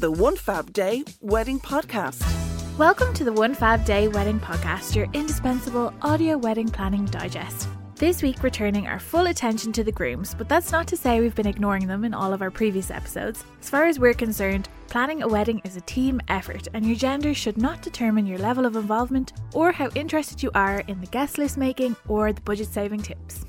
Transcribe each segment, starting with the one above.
The One Fab Day Wedding Podcast. Welcome to the One Fab Day Wedding Podcast, your indispensable audio wedding planning digest. This week, we're turning our full attention to the grooms, but that's not to say we've been ignoring them in all of our previous episodes. As far as we're concerned, planning a wedding is a team effort, and your gender should not determine your level of involvement or how interested you are in the guest list making or the budget saving tips.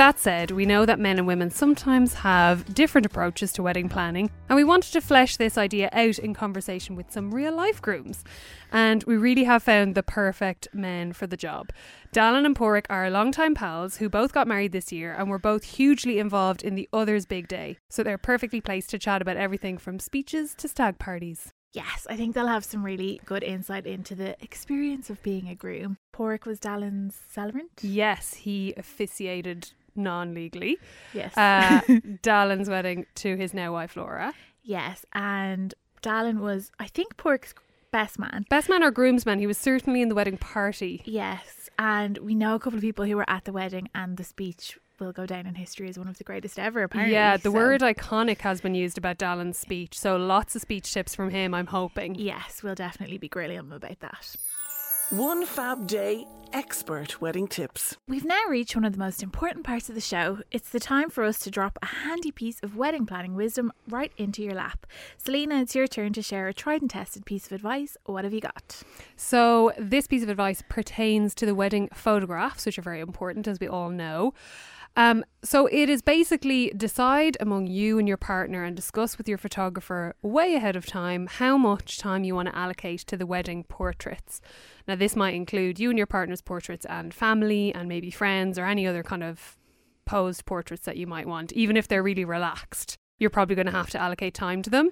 That said, we know that men and women sometimes have different approaches to wedding planning, and we wanted to flesh this idea out in conversation with some real life grooms. And we really have found the perfect men for the job. Dallan and Pauric are longtime pals who both got married this year and were both hugely involved in the other's big day, so they're perfectly placed to chat about everything from speeches to stag parties. Yes, I think they'll have some really good insight into the experience of being a groom. Pauric was Dallan's celebrant. Yes, he officiated non legally. Yes. Uh, Dallan's wedding to his now wife Laura. yes, and Dallan was, I think, Pauric's best man. Best man or groomsman, he was certainly in the wedding party. Yes, and we know a couple of people who were at the wedding, and the speech will go down in history as one of the greatest ever. Apparently, yeah, the so- word iconic has been used about Dallan's speech, so lots of speech tips from him, I'm hoping. Yes, we'll definitely be grilling him about that. One Fab Day Expert Wedding Tips. We've now reached one of the most important parts of the show. It's the time for us to drop a handy piece of wedding planning wisdom right into your lap. Celina, it's your turn to share a tried and tested piece of advice. What have you got? So, this piece of advice pertains to the wedding photographs, which are very important, as we all know. Um, so, it is basically decide among you and your partner and discuss with your photographer way ahead of time how much time you want to allocate to the wedding portraits. Now, this might include you and your partner's portraits and family and maybe friends or any other kind of posed portraits that you might want, even if they're really relaxed. You're probably going to have to allocate time to them.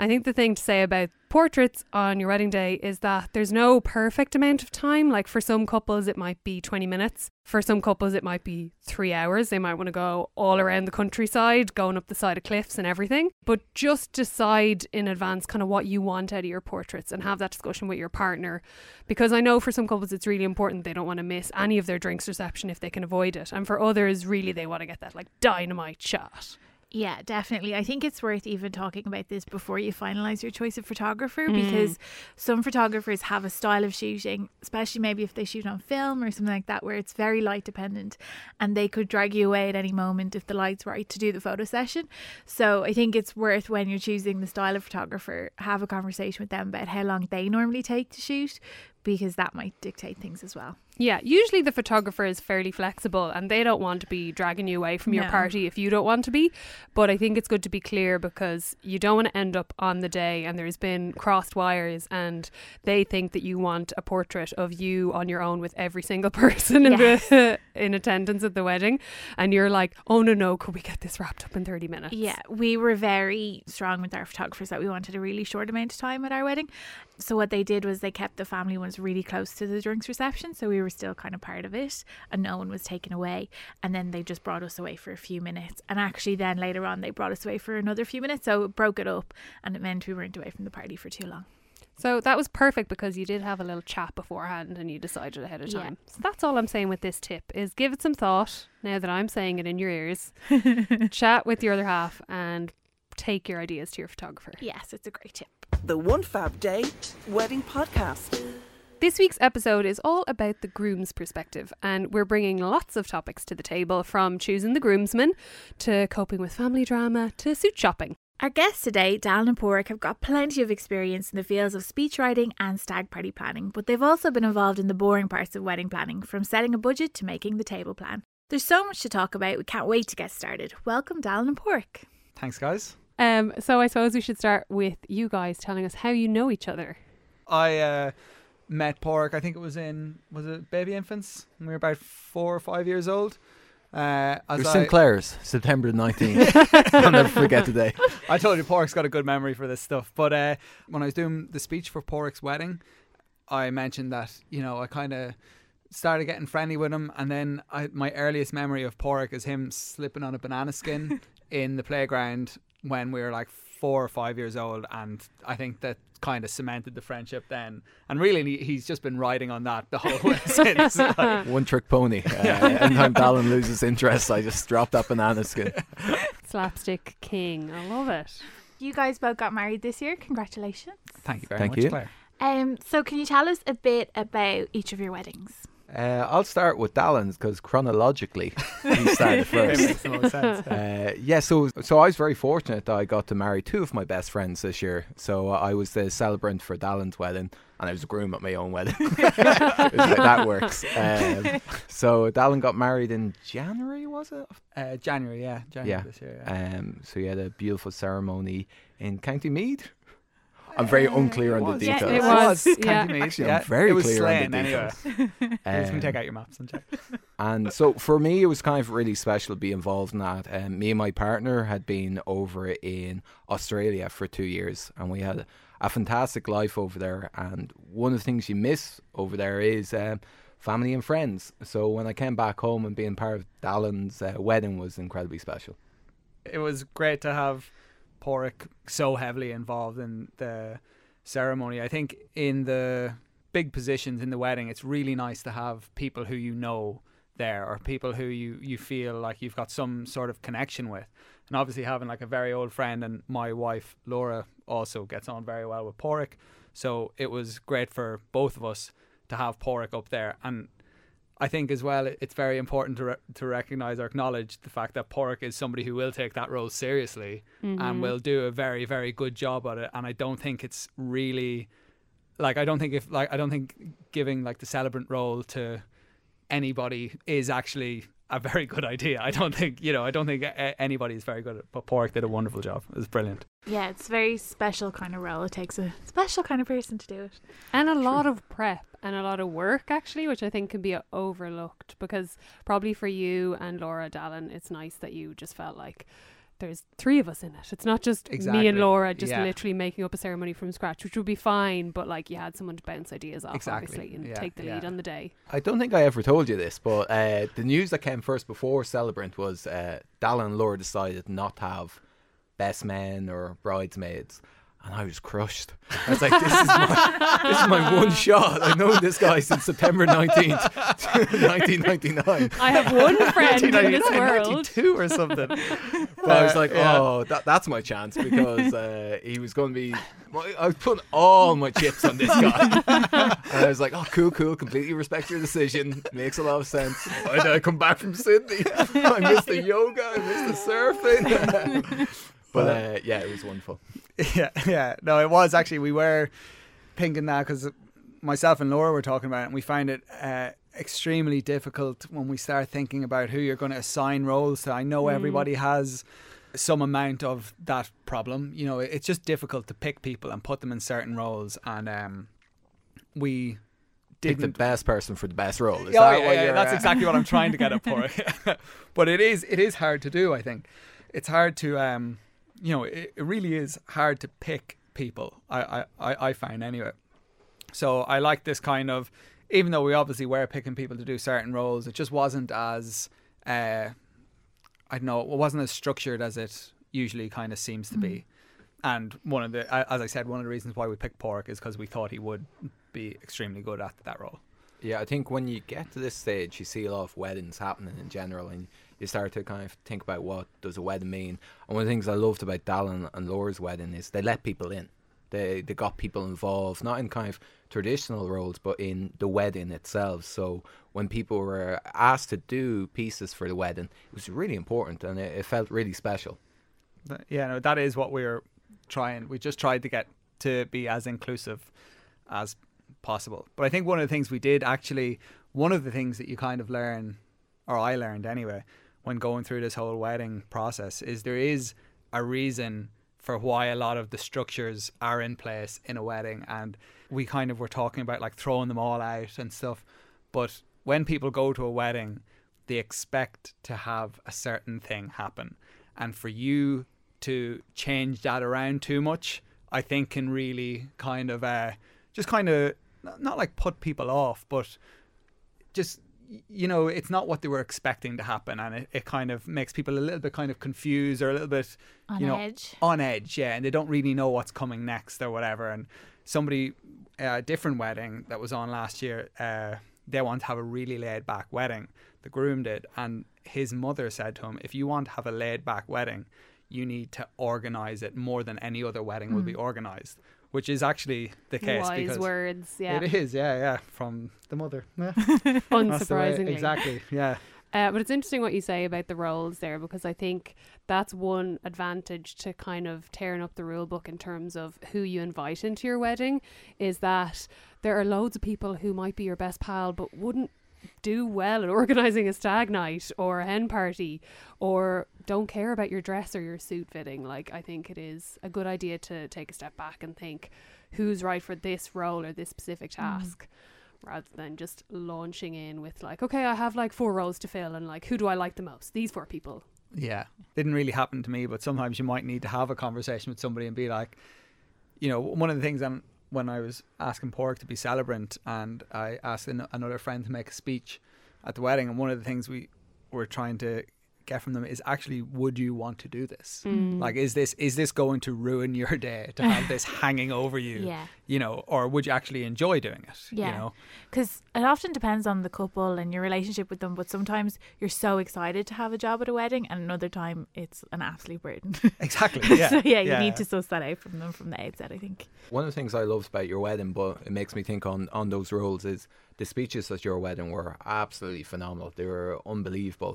I think the thing to say about portraits on your wedding day is that there's no perfect amount of time. Like for some couples, it might be 20 minutes. For some couples, it might be three hours. They might want to go all around the countryside, going up the side of cliffs and everything. But just decide in advance kind of what you want out of your portraits and have that discussion with your partner. Because I know for some couples, it's really important. They don't want to miss any of their drinks reception if they can avoid it. And for others, really, they want to get that like dynamite shot. Yeah, definitely. I think it's worth even talking about this before you finalize your choice of photographer Mm. because some photographers have a style of shooting, especially maybe if they shoot on film or something like that, where it's very light dependent and they could drag you away at any moment if the light's right to do the photo session. So I think it's worth when you're choosing the style of photographer, have a conversation with them about how long they normally take to shoot because that might dictate things as well. Yeah, usually the photographer is fairly flexible and they don't want to be dragging you away from your No. party if you don't want to be. But I think it's good to be clear because you don't want to end up on the day and there's been crossed wires and they think that you want a portrait of you on your own with every single person in the in attendance at the wedding and you're like, "Oh no, no, could we get this wrapped up in 30 minutes?" Yeah, we were very strong with our photographers that we wanted a really short amount of time at our wedding. So what they did was they kept the family ones really close to the drinks reception, so we were still kind of part of it, and no one was taken away. And then they just brought us away for a few minutes, and actually then later on they brought us away for another few minutes, so it broke it up, and it meant we weren't away from the party for too long. So that was perfect because you did have a little chat beforehand and you decided ahead of Yeah. time. So that's all I'm saying with this tip is give it some thought now that I'm saying it in your ears. chat with your other half and take your ideas to your photographer. Yes, it's a great tip. The One Fab Day Wedding Podcast. This week's episode is all about the groom's perspective, and we're bringing lots of topics to the table from choosing the groomsman to coping with family drama to suit shopping. Our guests today, Dallan and Pauric, have got plenty of experience in the fields of speech writing and stag party planning, but they've also been involved in the boring parts of wedding planning, from setting a budget to making the table plan. There's so much to talk about, we can't wait to get started. Welcome, Dallan and Pauric. Thanks, guys. Um, so I suppose we should start with you guys telling us how you know each other. I uh, met Pauric. I think it was in was it baby infants when we were about four or five years old. Uh, It as was I, Sinclair's, September 19th. I'll never forget today. I told you Pauric's got a good memory for this stuff. But uh, when I was doing the speech for Pauric's wedding, I mentioned that you know I kind of started getting friendly with him, and then I, my earliest memory of Pauric is him slipping on a banana skin in the playground when we were like four or five years old, and I think that kind of cemented the friendship then. And really, he's just been riding on that the whole way since. Like, One trick pony. Uh, anytime Dallan loses interest, I just drop that banana skin. Slapstick king. I love it. You guys both got married this year. Congratulations. thank you very Thank much, you. Claire. Um, so can you tell us a bit about each of your weddings? Uh, I'll start with Dallan's because chronologically he started first. makes the most sense. Uh, yeah, so so I was very fortunate that I got to marry two of my best friends this year. So I was the celebrant for Dallan's wedding, and I was a groom at my own wedding. Like that works. Um, so Dallan got married in January, was it? Uh, January, yeah, January Yeah. this year. Yeah. Um, so he had a beautiful ceremony in County Meath. I'm very unclear on the was. Yeah, details. it was, County yeah. Meath, Actually, yeah. I'm very it was clear Slane on the anyway. details. You can Um, take out your maps and check. And so for me, it was kind of really special to be involved in that. Um, me and my partner had been over in Australia for two years, and we had a fantastic life over there. And one of the things you miss over there is um, family and friends. So when I came back home and being part of Dallan's uh, wedding was incredibly special. It was great to have Pauric so heavily involved in the ceremony. I think in the big positions in the wedding, it's really nice to have people who you know there or people who you, you feel like you've got some sort of connection with. And obviously having like a very old friend and my wife Laura also gets on very well with Pauric. So it was great for both of us to have Pauric up there and I think as well it's very important to re- to recognize or acknowledge the fact that Pauric is somebody who will take that role seriously and mm-hmm. will do a very very good job at it and I don't think it's really like I don't think if like I don't think giving like the celebrant role to anybody is actually a very good idea. I don't think you know I don't think a- anybody is very good at it, but Pauric did a wonderful job. It was brilliant. Yeah, it's a very special kind of role. It takes a special kind of person to do it. And a lot of prep and a lot of work, actually, which I think can be overlooked because probably for you and Laura Dallan, it's nice that you just felt like there's three of us in it. It's not just me and Laura just Yeah. literally making up a ceremony from scratch, which would be fine, but like you had someone to bounce ideas off, Exactly. obviously, and Yeah, take the yeah. lead on the day. I don't think I ever told you this, but uh, the news that came first before Celebrant was uh, Dallan and Laura decided not to have best men or bridesmaids. And I was crushed. I was like, this is my, this is my one shot. I've known this guy since September 19th, 1999. I have one friend in this world. 1992 or something. But I was like, yeah. oh, that, that's my chance because uh, he was going to be. my- I was putting all my chips on this guy. and I was like, oh, cool, cool. Completely respect your decision. Makes a lot of sense. Why did I come back from Sydney? I missed the yoga. I missed the surfing. but uh, yeah, it was wonderful. yeah, yeah. No, it was actually. We were thinking that because myself and Laura were talking about it, and we find it uh, extremely difficult when we start thinking about who you're going to assign roles to. I know everybody has some amount of that problem. You know, it's just difficult to pick people and put them in certain roles, and um, we Pick the best person for the best role. Is Oh, that yeah, what yeah, you're, that's uh, exactly what I'm trying to get at for but it is it is hard to do. I think it's hard to um, you know, it, it really is hard to pick people. I, I, I find anyway. So I like this kind of, even though we obviously were picking people to do certain roles, it just wasn't as, uh, I don't know, it wasn't as structured as it usually kind of seems to be. and one of the, as I said, one of the reasons why we picked Pauric is because we thought he would be extremely good at that role. Yeah, I think when you get to this stage, you see a lot of weddings happening in general, and you start to kind of think about what does a wedding mean. And one of the things I loved about Dallan and Laura's wedding is they let people in. They they got people involved, not in kind of traditional roles, but in the wedding itself. So when people were asked to do pieces for the wedding, it was really important, and it, it felt really special. Yeah, no, that is what we're trying. We just tried to get to be as inclusive as possible. But I think one of the things we did actually, one of the things that you kind of learn, or I learned anyway, when going through this whole wedding process, is there is a reason for why a lot of the structures are in place in a wedding. And we kind of were talking about like throwing them all out and stuff. But when people go to a wedding, they expect to have a certain thing happen. And for you to change that around too much, I think can really kind of uh, just kind of not like put people off, but just you know, it's not what they were expecting to happen, and it, it kind of makes people a little bit kind of confused or a little bit On you know edge. on edge, yeah, and they don't really know what's coming next or whatever. And somebody, a different wedding that was on last year, uh, they want to have a really laid back wedding. The groom did, and his mother said to him, "If you want to have a laid back wedding, you need to organize it more than any other wedding will be organized." Which is actually the case Wise words, yeah. it is, yeah, yeah, from the mother. Yeah. Way- Unsurprisingly. exactly, yeah. Uh, but it's interesting what you say about the roles there because I think that's one advantage to kind of tearing up the rule book in terms of who you invite into your wedding is that there are loads of people who might be your best pal but wouldn't do well at organizing a stag night or a hen party or don't care about your dress or your suit fitting. Like, I think it is a good idea to take a step back and think who's right for this role or this specific task rather than just launching in with like, okay, I have like four roles to fill, and like, who do I like the most? These four people. Yeah. Didn't really happen to me, but sometimes you might need to have a conversation with somebody and be like, you know, one of the things um, when I was asking Pauric to be celebrant and I asked an- another friend to make a speech at the wedding, and one of the things we were trying to get from them is actually would you want to do this Mm. like is this is this going to ruin your day to have this hanging over you Yeah. you know or would you actually enjoy doing it Yeah. you know Because it often depends on the couple and your relationship with them, but sometimes you're so excited to have a job at a wedding, and another time it's an absolute burden. exactly yeah so yeah, you need to suss that out from them from the outset. I think. One of the things I loved about your wedding, but it makes me think on, on those roles, is the speeches at your wedding were absolutely phenomenal. They were unbelievable.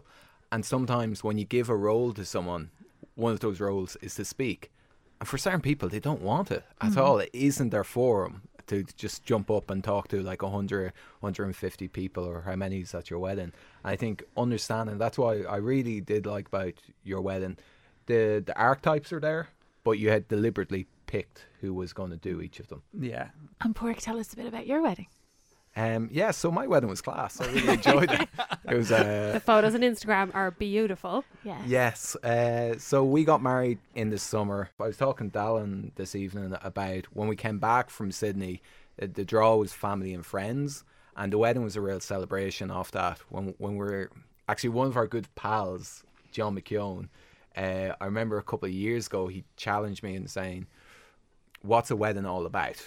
And sometimes when you give a role to someone, one of those roles is to speak. And for certain people, they don't want it at mm-hmm. all. It isn't their forum to just jump up and talk to like 100, 150 people or how many is at your wedding. I think understanding that's why I really did like about your wedding. The the archetypes are there, but you had deliberately picked who was going to do each of them. yeah And Pauric, tell us a bit about your wedding. Um, yeah, so my wedding was class. I really enjoyed it. It was uh, The photos on Instagram are beautiful. Yeah. Yes. Uh, so we got married in the summer. I was talking to Dallan this evening about when we came back from Sydney. uh, The draw was family and friends, and the wedding was a real celebration off that. When when we are actually one of our good pals, John McKeown. Uh, I remember a couple of years ago he challenged me in saying, "What's a wedding all about?"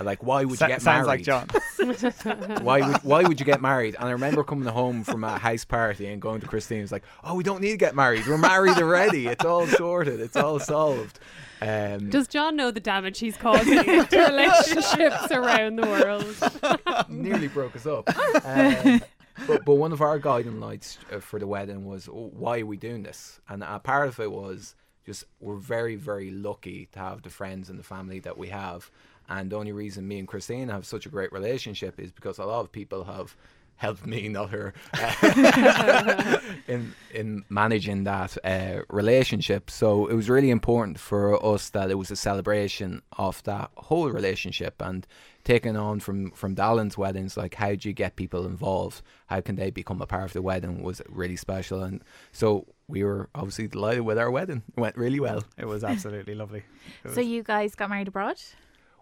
Like, why would you Sa- get sounds married? like John why would why would you get married? And I remember coming home from a house party and going to Christine. It's like, oh, we don't need to get married. We're married already. It's all sorted. It's all solved. Um, Does John know the damage he's causing to relationships around the world? nearly broke us up. Um, but but one of our guiding lights uh, for the wedding was oh, why are we doing this? And a part of it was just we're very very lucky to have the friends and the family that we have. And the only reason me and Christine have such a great relationship is because a lot of people have helped me, not her, in in managing that uh, relationship. So it was really important for us that it was a celebration of that whole relationship and taking on from from Dallan's weddings. Like, how do you get people involved? How can they become a part of the wedding? Was really special, and so we were obviously delighted with our wedding. It went really well. it was absolutely lovely It So was- you guys got married abroad?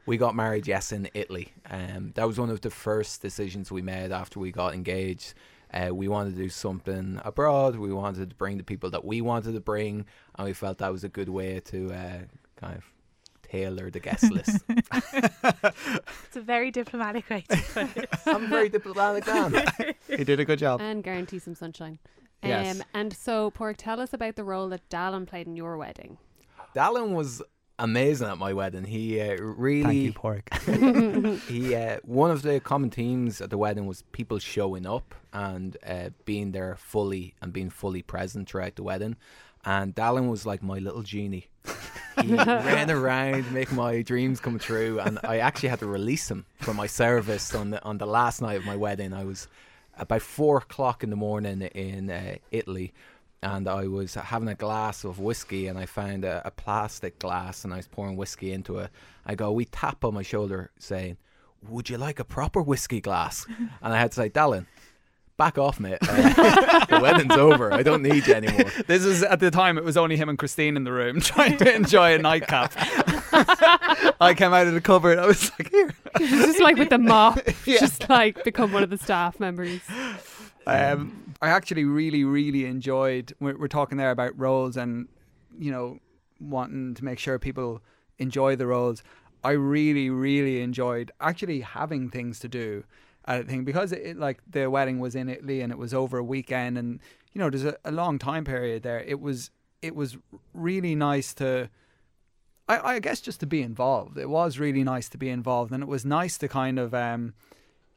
We got married, yes, in Italy. Um, that was one of the first decisions we made after we got engaged. Uh, we wanted to do something abroad. We wanted to bring the people that we wanted to bring, and we felt that was a good way to uh, kind of tailor the guest list. It's a very diplomatic way to put it. I'm very diplomatic man. He did a good job. and guarantee some sunshine. Yes. Um, and so, Pauric, tell us about the role that Dallan played in your wedding. Dallan was amazing at my wedding. He uh, really Thank you, Pauric. he uh, one of the common themes at the wedding was people showing up and uh, being there fully and being fully present throughout the wedding. And Dallan was like my little genie. He ran around, making my dreams come true, and I actually had to release him from my service on the on the last night of my wedding. I was about four o'clock in the morning in uh, Italy, and I was having a glass of whiskey, and I found a, a plastic glass, and I was pouring whiskey into it. I go, we tap on my shoulder, saying, "Would you like a proper whiskey glass?" And I had to say, Dallan, back off, mate. Uh, the wedding's over. I don't need you anymore. This is at the time it was only him and Christine in the room trying to enjoy a nightcap. I came out of the cupboard. I was like, here. It's just like with the mop, Yeah. just like become one of the staff members. Um, I actually really, really enjoyed. We're, we're talking there about roles and you know wanting to make sure people enjoy the roles. I really, really enjoyed actually having things to do. I think because it, it- like the wedding was in Italy and it was over a weekend, and you know there's a, a long time period there. It was it was really nice to. I, I guess just to be involved. It was really nice to be involved, and it was nice to kind of um,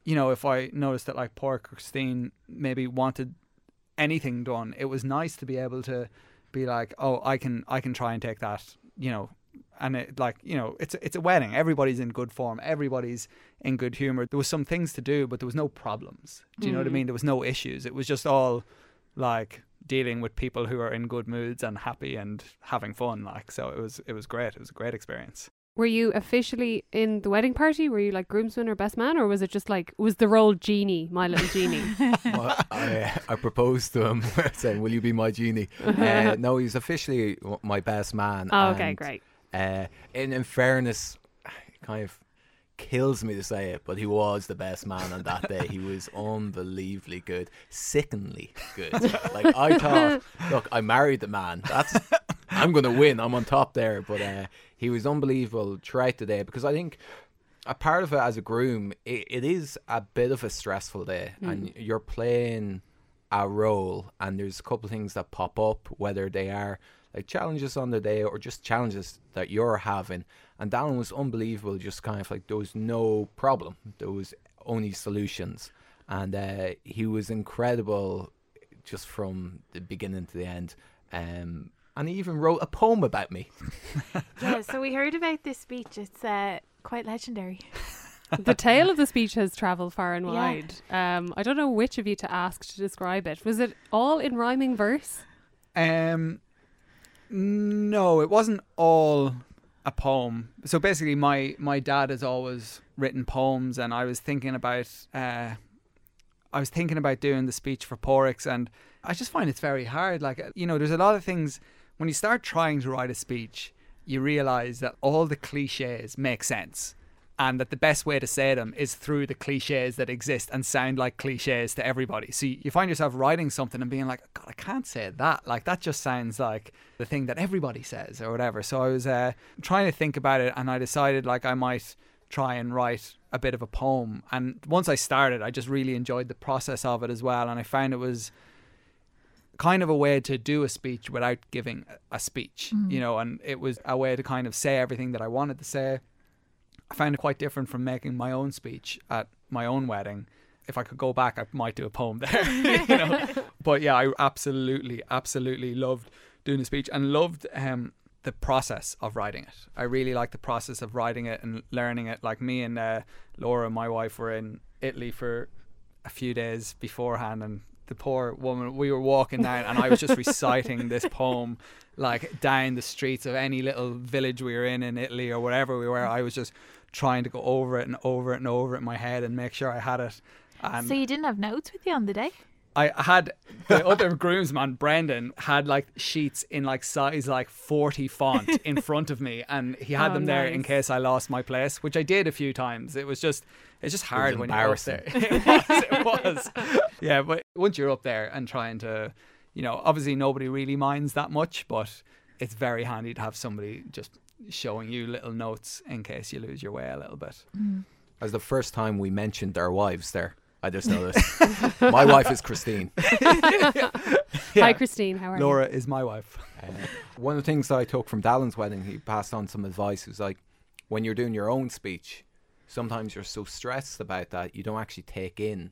you know, if I noticed that like poor Christine maybe wanted anything done, it was nice to be able to be like, oh, I can, I can try and take that, you know, and it like, you know, it's a, it's a wedding. Everybody's in good form. Everybody's in good humor. There was some things to do, but there was no problems. Do you know what I Mm. mean? There was no issues. It was just all like dealing with people who are in good moods and happy and having fun. Like, so it was, it was great. It was a great experience. Were you officially in the wedding party? Were you like groomsman or best man, or was it just like was the role genie, my little genie? Well, I, I proposed to him saying, "Will you be my genie?" uh, no, he's officially my best man. oh, okay, and, great. Uh, in, in fairness, kind of kills me to say it, but he was the best man on that day. He was unbelievably good, sickeningly good. like I thought, look, I married the man. That's I'm gonna win. I'm on top there. But uh, he was unbelievable throughout the day because I think a part of it as a groom, it, it is a bit of a stressful day, and you're playing a role, and there's a couple of things that pop up, whether they are like challenges on the day or just challenges that you're having. And Dallan was unbelievable, just kind of like there was no problem, there was only solutions, and uh, he was incredible just from the beginning to the end. Um, and he even wrote a poem about me. Yeah, so we heard about this speech. It's uh, quite legendary. the tale of the speech has travelled far and Yeah. wide. Um, I don't know which of you to ask to describe it. Was it all in rhyming verse? Um, no, it wasn't all a poem. So basically, my my dad has always written poems, and I was thinking about uh, I was thinking about doing the speech for Pauric's, and I just find it's very hard. Like you know, there's a lot of things when you start trying to write a speech, you realize that all the cliches make sense. And that the best way to say them is through the cliches that exist and sound like cliches to everybody. So you find yourself writing something and being like, God, I can't say that. Like, that just sounds like the thing that everybody says or whatever. So I was uh, trying to think about it and I decided like I might try and write a bit of a poem. And once I started, I just really enjoyed the process of it as well. And I found it was kind of a way to do a speech without giving a- speech, you know, and it was a way to kind of say everything that I wanted to say. I found it quite different from making my own speech at my own wedding. If I could go back, I might do a poem there, you know. But yeah, I absolutely, absolutely loved doing the speech and loved um, the process of writing it. I really liked the process of writing it and learning it. Like me and uh, Laura, my wife, were in Italy for a few days beforehand and the poor woman we were walking down and I was just reciting this poem like down the streets of any little village we were in in Italy or wherever we were I was just trying to go over it and over it and over it in my head and make sure I had it so you didn't have notes with you on the day? I had the other groomsman, Brendan, had like sheets in like size like 40 font in front of me, and he had Oh, them there in case I lost my place, which I did a few times. It was just, it's just hard when you're up there. embarrassing. it was, it was. Yeah, but once you're up there and trying to, you know, obviously nobody really minds that much, but it's very handy to have somebody just showing you little notes in case you lose your way a little bit. Mm. As the first time we mentioned our wives there, I just noticed. My wife is Christine. Hi, Christine. How are you? Laura is my wife. Uh, one of the things that I took from Dallan's wedding, he passed on some advice. He was like, when you're doing your own speech, sometimes you're so stressed about that you don't actually take in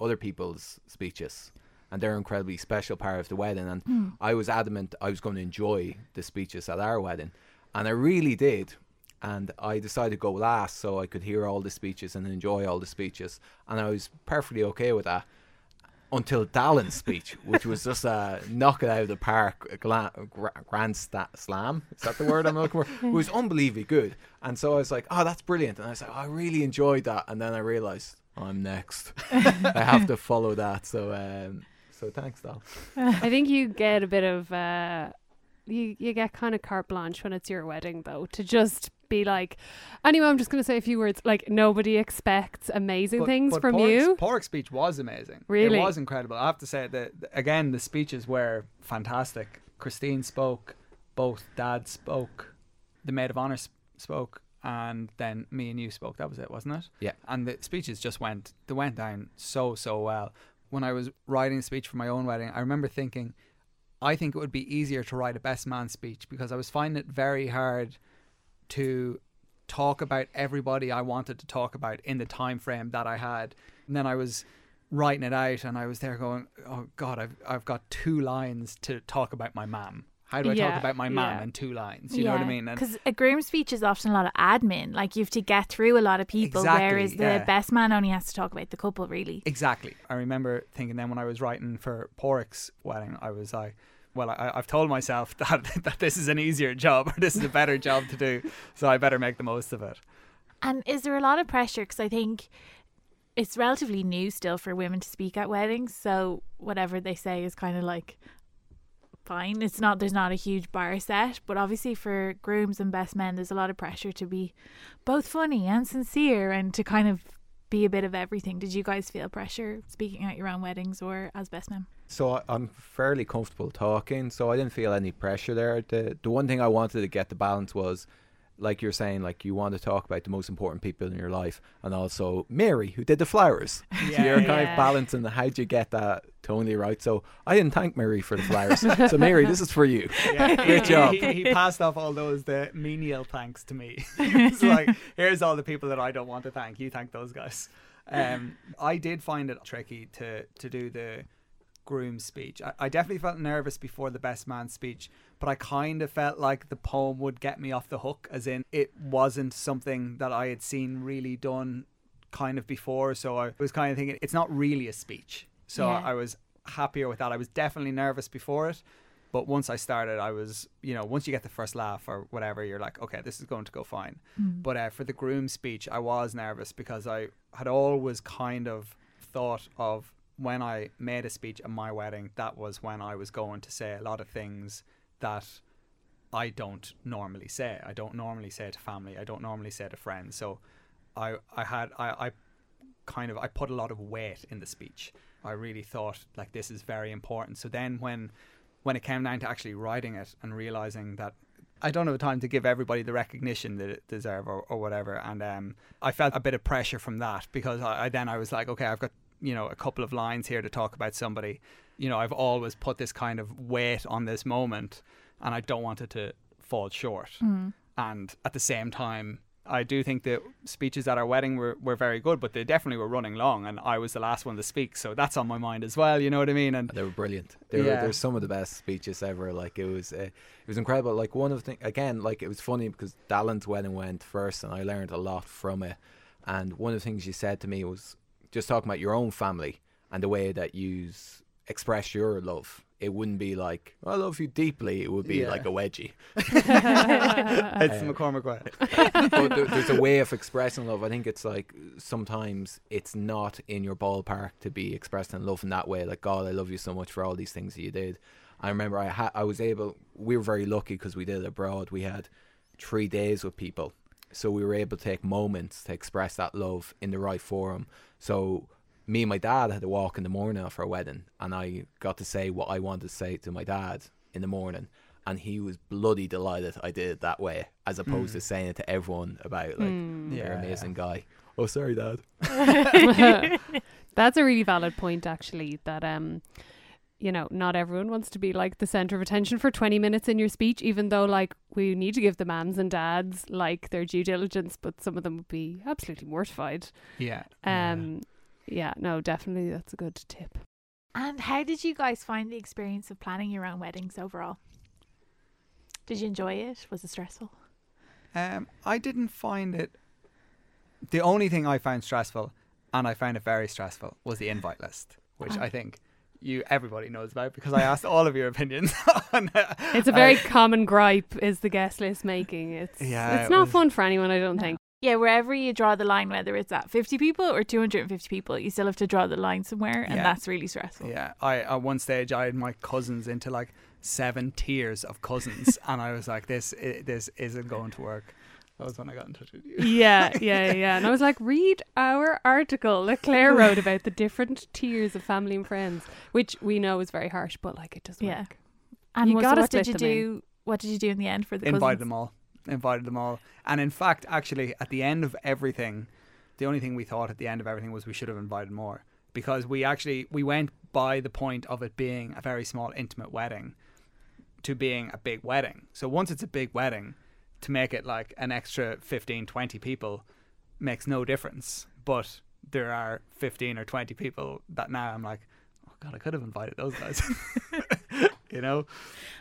other people's speeches. And they're an incredibly special part of the wedding. And I was adamant I was going to enjoy the speeches at our wedding. And I really did. And I decided to go last so I could hear all the speeches and enjoy all the speeches. And I was perfectly okay with that until Dallan's speech, which was just a knock it out of the park, a gla- gra- grand slam. Is that the word I'm looking for? It was unbelievably good. And so I was like, oh, that's brilliant. And I was like, oh, I really enjoyed that. And then I realized I'm next. I have to follow that. So, um, so thanks, Dal. I think you get a bit of uh, you you get kind of carte blanche when it's your wedding though to just be like anyway I'm just going to say a few words like nobody expects amazing But- things but from Pauric's- you Pauric's speech was amazing. Really? It was incredible. I have to say that again, the speeches were fantastic. Christine spoke, both dads spoke, the maid of honor sp- spoke, and then me and you spoke. That was it, wasn't it? Yeah. And the speeches just went they went down so so well. When I was writing a speech for my own wedding, I remember thinking, I think it would be easier to write a best man speech because I was finding it very hard to talk about everybody I wanted to talk about in the time frame that I had. And then I was writing it out and I was there going, Oh God, I've I've got two lines to talk about my mum. How do I Yeah, talk about my mum yeah. in two lines? You know what I mean? Because a groom speech is often a lot of admin. Like you have to get through a lot of people, Exactly, whereas the yeah. best man only has to talk about the couple, really. Exactly. I remember thinking then when I was writing for Pauric's wedding, I was like, well, I, I've told myself that, that this is an easier job or this is a better job to do, so I better make the most of it. And is there a lot of pressure? Because I think it's relatively new still for women to speak at weddings. So whatever they say is kind of like fine. It's not, there's not a huge bar set. But obviously for grooms and best men, there's a lot of pressure to be both funny and sincere and to kind of be a bit of everything. Did you guys feel pressure speaking at your own weddings or as best men? So I- I'm fairly comfortable talking, so I didn't feel any pressure there. The the one thing I wanted to get the balance was, like you're saying, like you want to talk about the most important people in your life, and also Mary who did the flowers. so Yeah, you're kind yeah. of balancing the how'd you get that totally right. So I didn't thank Mary for the flowers. so Mary, this is for you. Yeah. Great job. He, he passed off all those the menial thanks to me. it's like here's all the people that I don't want to thank. You thank those guys. Um, I did find it tricky to to do the groom speech. I, I definitely felt nervous before the best man speech, but I kind of felt like the poem would get me off the hook, as in it wasn't something that I had seen really done kind of before. So I was kind of thinking it's not really a speech. So Yeah. I was happier with that. I was definitely nervous before it. But once I started, I was, you know, once you get the first laugh or whatever, you're like, okay, this is going to go fine. But uh, for the groom speech, I was nervous because I had always kind of thought of when I made a speech at my wedding, that was when I was going to say a lot of things that I don't normally say. I don't normally say to family. I don't normally say to friends. So I I had I, I kind of I put a lot of weight in the speech. I really thought like this is very important. So then when when it came down to actually writing it and realizing that I don't have the time to give everybody the recognition that it deserve or, or whatever, and um, I felt a bit of pressure from that because I, I then I was like, okay, I've got you know a couple of lines here to talk about somebody. You know, I've always put this kind of weight on this moment, and I don't want it to fall short. And at the same time, I do think the speeches at our wedding were, were very good, but they definitely were running long, and I was the last one to speak, so that's on my mind as well. You know what I mean? And They were brilliant. They were, they're some of the best speeches ever. Like it was, uh, it was incredible. Like one of the thing again, like it was funny because Dallan's wedding went first, and I learned a lot from it. And one of the things you said to me was just talking about your own family and the way that you express your love. It wouldn't be like oh, I love you deeply. It would be Yeah. like a wedgie. it's McCormick way. but there, there's a way of expressing love. I think it's like sometimes it's not in your ballpark to be expressing love in that way. Like God, I love you so much for all these things that you did. I remember I had I was able. We were very lucky because we did it abroad. We had three days with people, so we were able to take moments to express that love in the right forum. So me and my dad had a walk in the morning after our wedding, and I got to say what I wanted to say to my dad in the morning. and he was bloody delighted I did it that way, as opposed to saying it to everyone about like Hmm. you're an Yeah. amazing guy. Oh, sorry, Dad. That's a really valid point, actually. That um, you know, not everyone wants to be like the center of attention for twenty minutes in your speech, even though like we need to give the mams and dads like their due diligence, but some of them would be absolutely mortified. Yeah. Um, yeah, no, definitely that's a good tip. And how did you guys find the experience of planning your own weddings overall? Did you enjoy it? Was it stressful? Um, I didn't find it. The only thing I found stressful, and I found it very stressful, was the invite list, which Oh. I think you everybody knows about because I asked all of your opinions. on it. It's a very common gripe is the guest list making. It's Yeah, it's it not was- fun for anyone, I don't think. Yeah, wherever you draw the line, whether it's at 50 people or 250 people, you still have to draw the line somewhere, and Yeah. that's really stressful. Yeah, I at one stage I had my cousins into like seven tiers of cousins, and I was like, this i- this isn't going to work. That was when I got in touch with you. Yeah, yeah, yeah. And I was like, read our article that Claire wrote about the different tiers of family and friends, which we know is very harsh, but like it doesn't Yeah. work. And You what- gotta what did you them in. do? Eh? What did you do in the end for the invited cousins? them all invited them all and in fact actually at the end of everything the only thing we thought at the end of everything was we should have invited more because we actually we went by the point of it being a very small intimate wedding to being a big wedding so once it's a big wedding to make it like an extra 15 20 people makes no difference but there are 15 or 20 people that now I'm like oh god I could have invited those guys you know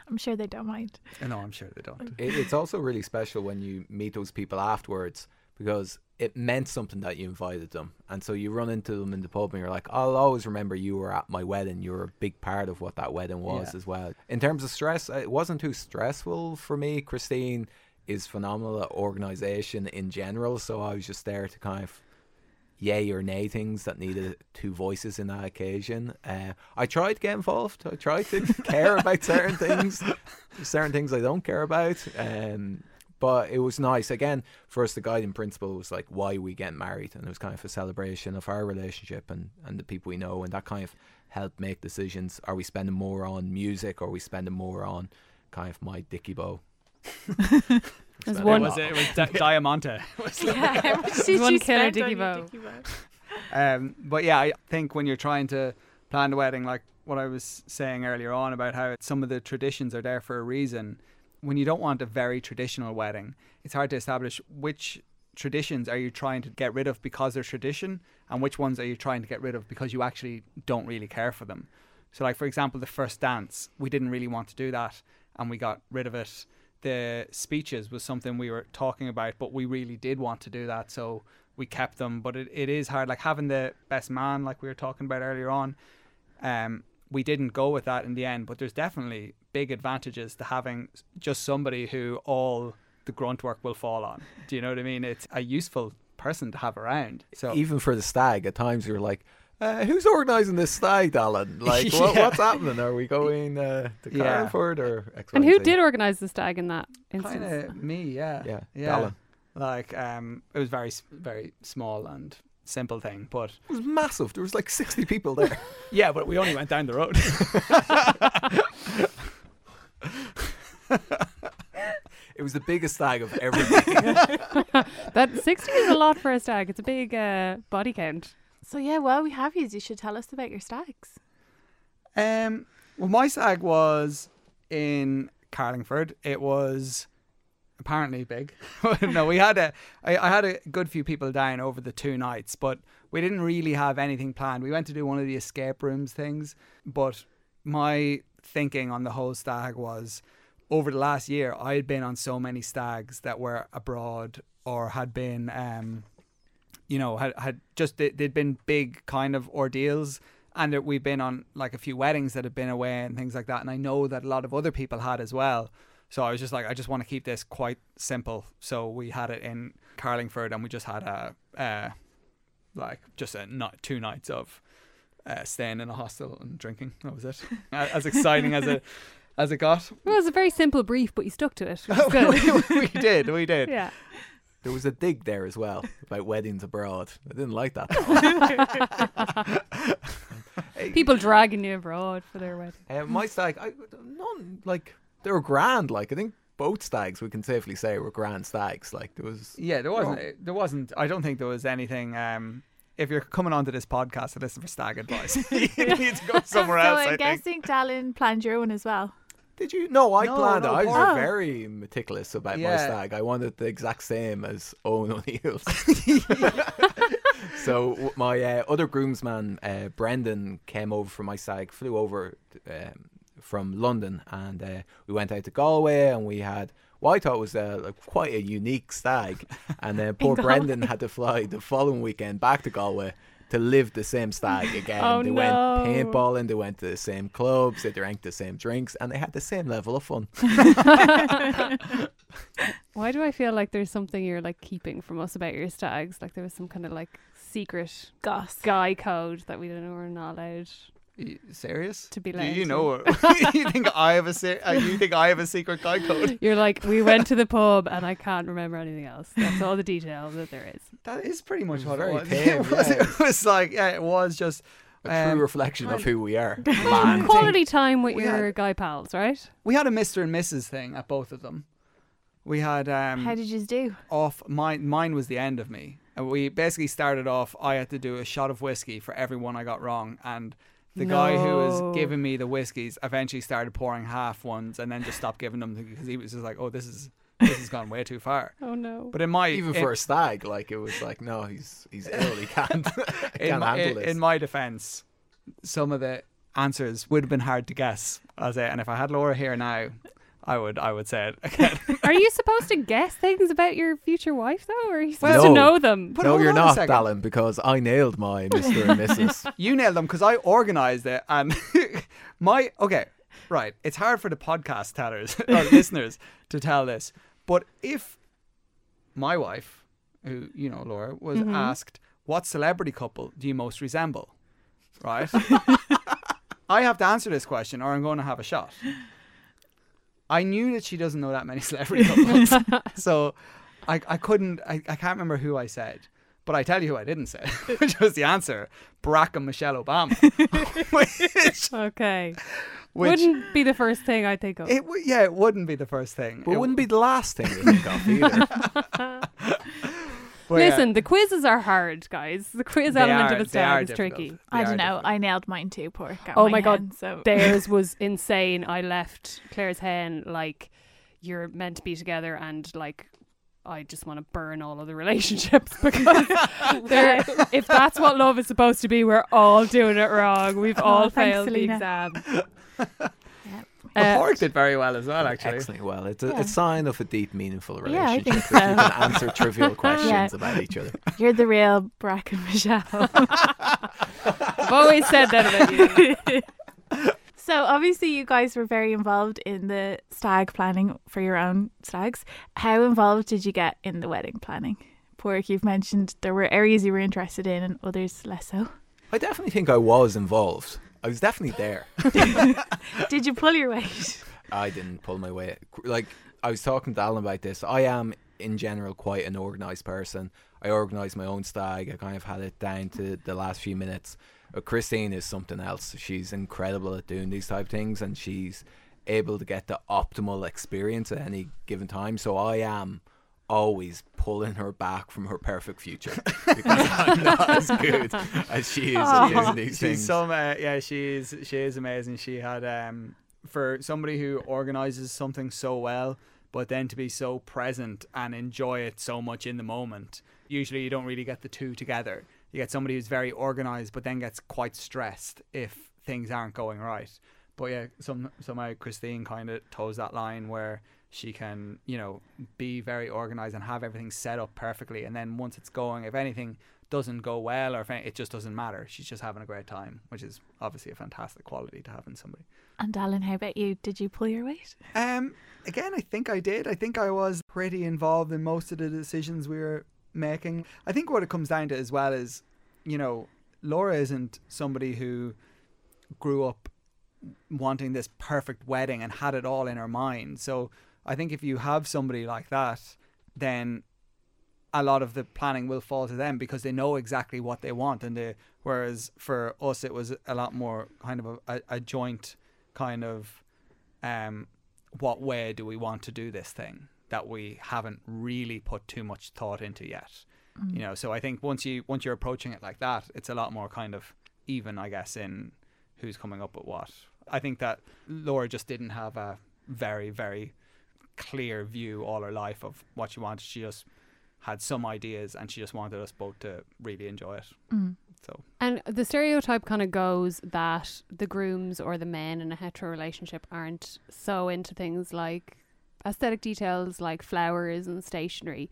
I'm sure they don't mind. no I'm sure they don't It, it's also really special when you meet those people afterwards because it meant something that you invited them. And so you run into them in the pub and you're like, I'll always remember you were at my wedding. You were a big part of what that wedding was Yeah. as well. In terms of stress, it wasn't too stressful for me. Christine is phenomenal at organization in general. So I was just there to kind of yay or nay things that needed two voices in that occasion. Uh, I tried to get involved. I tried to care about certain things. Certain things I don't care about. Um, but it was nice. Again, for us, the guiding principle was like why we get married, and it was kind of a celebration of our relationship and, and the people we know, and that kind of helped make decisions. Are we spending more on music, or are we spending more on kind of my Dicky Bow? There's it one- was it was Di- Diamante It was like- Yeah, how much did one you killer spend Dickie on your Bow. Dickie Bow? Um, but yeah, I think when you're trying to plan a wedding, like what I was saying earlier on about how some of the traditions are there for a reason. When you don't want a very traditional wedding, it's hard to establish which traditions are you trying to get rid of because they're tradition, and which ones are you trying to get rid of because you actually don't really care for them. So, like for example, the first dance, we didn't really want to do that, and we got rid of it. The speeches was something we were talking about, but we really did want to do that, so we kept them. But it, it is hard, like having the best man, like we were talking about earlier on. Um, we didn't go with that in the end, but there's definitely big advantages to having just somebody who all the grunt work will fall on. Do you know what I mean? It's a useful person to have around. So Even for the stag, at times you're like, uh, who's organising this stag, Alan? Like, what, Yeah. what's happening? Are we going uh, to Yeah. Or X, And who did organise the stag in that instance? kind of me, yeah, Yeah, yeah. Alan. Like um, it was very very small and simple thing, but It was massive. There was like 60 people there. yeah, but we only went down the road. it was the biggest stag of everything. That 60 is a lot for a stag. It's a big uh, body count. So yeah, well, we have you. You should tell us about your stags. Um, well, my stag was in Carlingford. It was apparently big. no, we had a I, I had a good few people down over the two nights, but we didn't really have anything planned. We went to do one of the escape rooms things, but my thinking on the whole stag was over the last year I had been on so many stags that were abroad or had been um you know had had just they- they'd been big kind of ordeals and that we've been on like a few weddings that have been away and things like that and I know that a lot of other people had as well. So I was just like I just want to keep this quite simple. So we had it in Carlingford and we just had a uh like just a not two nights of uh, staying in a hostel and drinking. That was it. As exciting as it as it got. Well, it was a very simple brief, but you stuck to it. Is we, we did we did. Yeah. There was a dig there as well about weddings abroad. I didn't like that. People dragging you abroad for their wedding. Uh, my stag, I, none, like, they were grand. Like I think both stags we can safely say were grand stags. Like there was Yeah, there wasn't. There wasn't. I don't think there was anything. Um, if you're coming onto this podcast to listen for stag advice, you need to go somewhere so else. I'm I think. guessing Dallan planned your own as well. Did you? No, I No, planned no, it. I was Paul- very meticulous about my stag. I wanted the exact same as Owen O'Neill's. so my uh, other groomsman, uh, Brendan, came over from my stag. Flew over um, from London, and uh, we went out to Galway, and we had. What I thought was uh, like quite a unique stag, and then poor Brendan had to fly the following weekend back to Galway to live the same stag again. Oh, they no. went paintballing, they went to the same clubs, they drank the same drinks, and they had the same level of fun. Why do I feel like there's something you're like keeping from us about your stags? Like there was some kind of like secret Goss. guy code that we don't know we're not allowed. You serious? To be Do you to. know? you think I have a se- uh, you think I have a secret guy code? You're like, we went to the pub and I can't remember anything else. That's all the detail that there is. That is pretty much was what very it was. tame, it, was yeah. it was like yeah, it was just A Um, true reflection of who we are. Man. quality time with we your had- guy pals, right? we had a Mr. and Mrs. thing at both of them. We had um How did you do? off mine mine was the end of me. And we basically started off I had to do a shot of whiskey for everyone I got wrong and the guy who was giving me the whiskeys eventually started pouring half ones and then just stopped giving them because he was just like, "Oh, this is this has gone way too far." Oh no. But in my Even in- for a stag, like it was like, no, he's he's ill. He can't, he in can't my, handle in, this. in my defense, some of the answers would have been hard to guess. As a, and if I had Laura here now, I would I would say it again. Are you supposed to guess things about your future wife though, or are you supposed No. to know them? But no, you're not, second. Dallan, because I nailed my Mr. and Mrs. you nailed them because I organised it, and my okay, right. It's hard for the podcast tellers or listeners to tell this, but if my wife, who you know, Laura, was Mm-hmm. asked, "What celebrity couple do you most resemble?" Right. I have to answer this question, or I'm going to have a shot. I knew that she doesn't know that many celebrity couples, so I, I couldn't. I, I can't remember who I said, but I tell you who I didn't say, which was the answer: Barack and Michelle Obama. which, Okay. which Wouldn't be the first thing I think of. it, w- yeah, it wouldn't be the first thing. But It it wouldn't be the last thing you think of either. But yeah, Listen, the quizzes are hard, guys. The quiz They element are- of a they stag is difficult. tricky. They I don't know. difficult. I nailed mine too. Poor. Got Oh my God. hen, So Theirs was insane. I left Claire's hen like you're meant to be together and like I just want to burn all of the relationships because if that's what love is supposed to be, we're all doing it wrong. We've oh, all Oh, thanks, failed the exam. But Uh, Pauric did very well as well, actually. Excellent. Well, it's a, Yeah. a sign of a deep, meaningful relationship. Yeah, I think if you so. can answer trivial questions about each other. you're the real Barack and Michelle. I've always said that about you. So obviously you guys were very involved in the stag planning for your own stags. How involved did you get in the wedding planning? Pauric, you've mentioned there were areas you were interested in and others less so. I definitely think I was involved. I was definitely there. Did you pull your weight? I didn't pull my weight. Like I was talking to Dallan about this. I am in general quite an organised person. I organise my own stag. I kind of had it down to the last few minutes. Uh, Christine is something else. She's incredible at doing these type of things, and she's able to get the optimal experience at any given time. So I am always pulling her back from her perfect future because I'm not as good as she is at doing these she's things. so ma- yeah, she's she is amazing. She had um for somebody who organizes something so well, but then to be so present and enjoy it so much in the moment. Usually, you don't really get the two together. You get somebody who's very organized, but then gets quite stressed if things aren't going right. But yeah, some somehow Christine kind of toes that line where she can, you know, be very organized and have everything set up perfectly. And then once it's going, if anything doesn't go well or if any- it just doesn't matter, she's just having a great time, which is obviously a fantastic quality to have in somebody. And Dallan, how about you? Did you pull your weight? Um, again, I think I did. I think I was pretty involved in most of the decisions we were making. I think what it comes down to as well is, you know, Laura isn't somebody who grew up wanting this perfect wedding and had it all in her mind. So I think if you have somebody like that, then a lot of the planning will fall to them because they know exactly what they want and they whereas for us it was a lot more kind of a, a, joint kind of um what way do we want to do this thing that we haven't really put too much thought into yet. You know, so I think once you once you're approaching it like that, it's a lot more kind of even, I guess, in who's coming up with what. I think that Laura just didn't have a very, very clear view all her life of what she wanted. She just had some ideas and she just wanted us both to really enjoy it. Mm. So And the stereotype kind of goes that the grooms or the men in a hetero relationship aren't so into things like aesthetic details like flowers and stationery.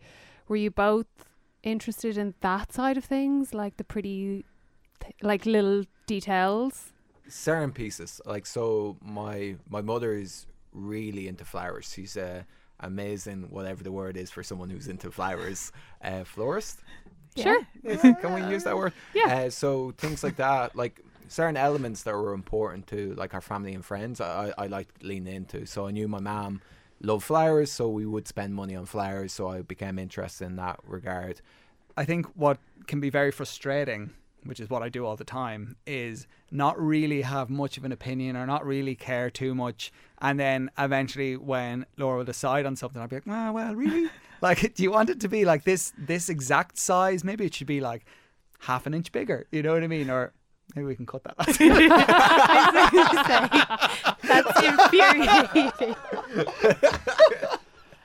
Were you both interested in that side of things, like the pretty, th- like little details? certain pieces like so my my mother is really into flowers. She's a amazing whatever the word is for someone who's into flowers uh florist. Sure. can we use that word? Yeah. uh, so things like that like certain elements that were important to like our family and friends i i, I like lean into. So i knew my mom loved flowers so we would spend money on flowers. So i became interested in that regard. I think what can be very frustrating, which is what I do all the time, is not really have much of an opinion or not really care too much. And then eventually, when Laura will decide on something, I'll be like, "Ah, well, really? like, do you want it to be like this this exact size? Maybe it should be like half an inch bigger. You know what I mean? Or maybe we can cut that. That's infuriating.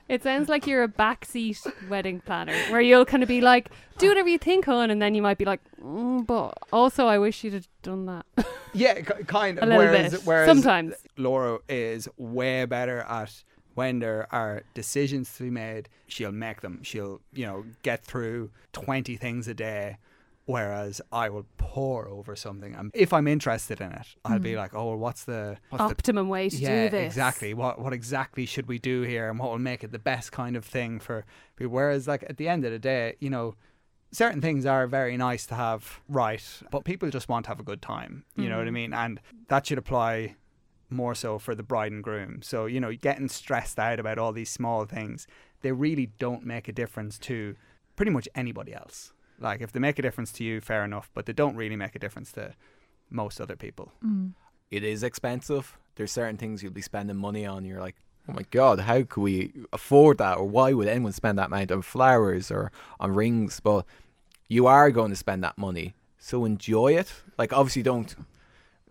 It sounds like you're a backseat wedding planner where you'll kind of be like, do whatever you think, hon, and then you might be like, mm, but also I wish you'd have done that. yeah, ki- kind of. A little whereas, bit. whereas Sometimes. Laura is way better at when there are decisions to be made, she'll make them. She'll, you know, get through 20 things a day. Whereas I will pour over something. And if I'm interested in it, I'll be mm. like, oh, well, what's the, what's the Optimum way to yeah, do this. exactly. What what exactly should we do here, and what will make it the best kind of thing for people? Whereas, like at the end of the day, you know, certain things are very nice to have right, but people just want to have a good time. You know what I mm. mean? And that should apply more so for the bride and groom. So you know, getting stressed out about all these small things, they really don't make a difference to pretty much anybody else. Like if they make a difference to you, fair enough, but they don't really make a difference to most other people. it is expensive. There's certain things you'll be spending money on. You're like, oh my god, how could we afford that? Or why would anyone spend that amount on flowers or on rings? But you are going to spend that money, so enjoy it. Like, obviously, don't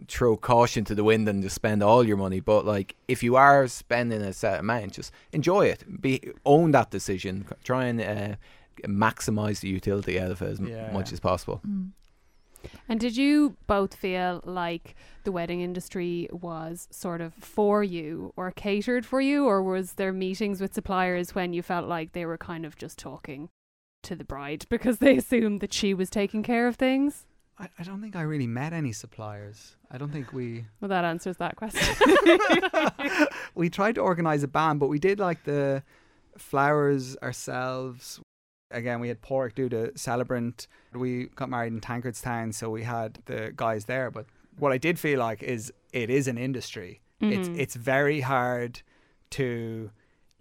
throw caution to the wind and just spend all your money. But like, if you are spending a set amount, just enjoy it. Be own that decision. Try and uh, maximize the utility out of it as Yeah. much as possible. Mm. Mm. And did you both feel like the wedding industry was sort of for you or catered for you, or was there meetings with suppliers when you felt like they were kind of just talking to the bride because they assumed that she was taking care of things? I, I don't think I really met any suppliers. I don't think we Well, that answers that question. we tried to organize a band, but we did like the flowers ourselves. Again, we had Pauric do the celebrant. We got married in Tankardstown, so we had the guys there. But what I did feel like is it is an industry. It's Mhm. it's very hard to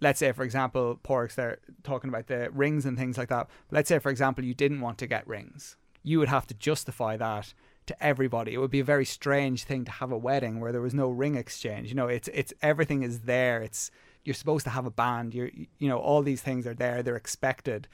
let's say for example, Pauric's they're talking about the rings and things like that. let's say for example you didn't want to get rings. You would have to justify that to everybody. It would be a very strange thing to have a wedding where there was no ring exchange. You know, it's it's everything is there. It's you're supposed to have a band. You're you know all these things are there. They're expected.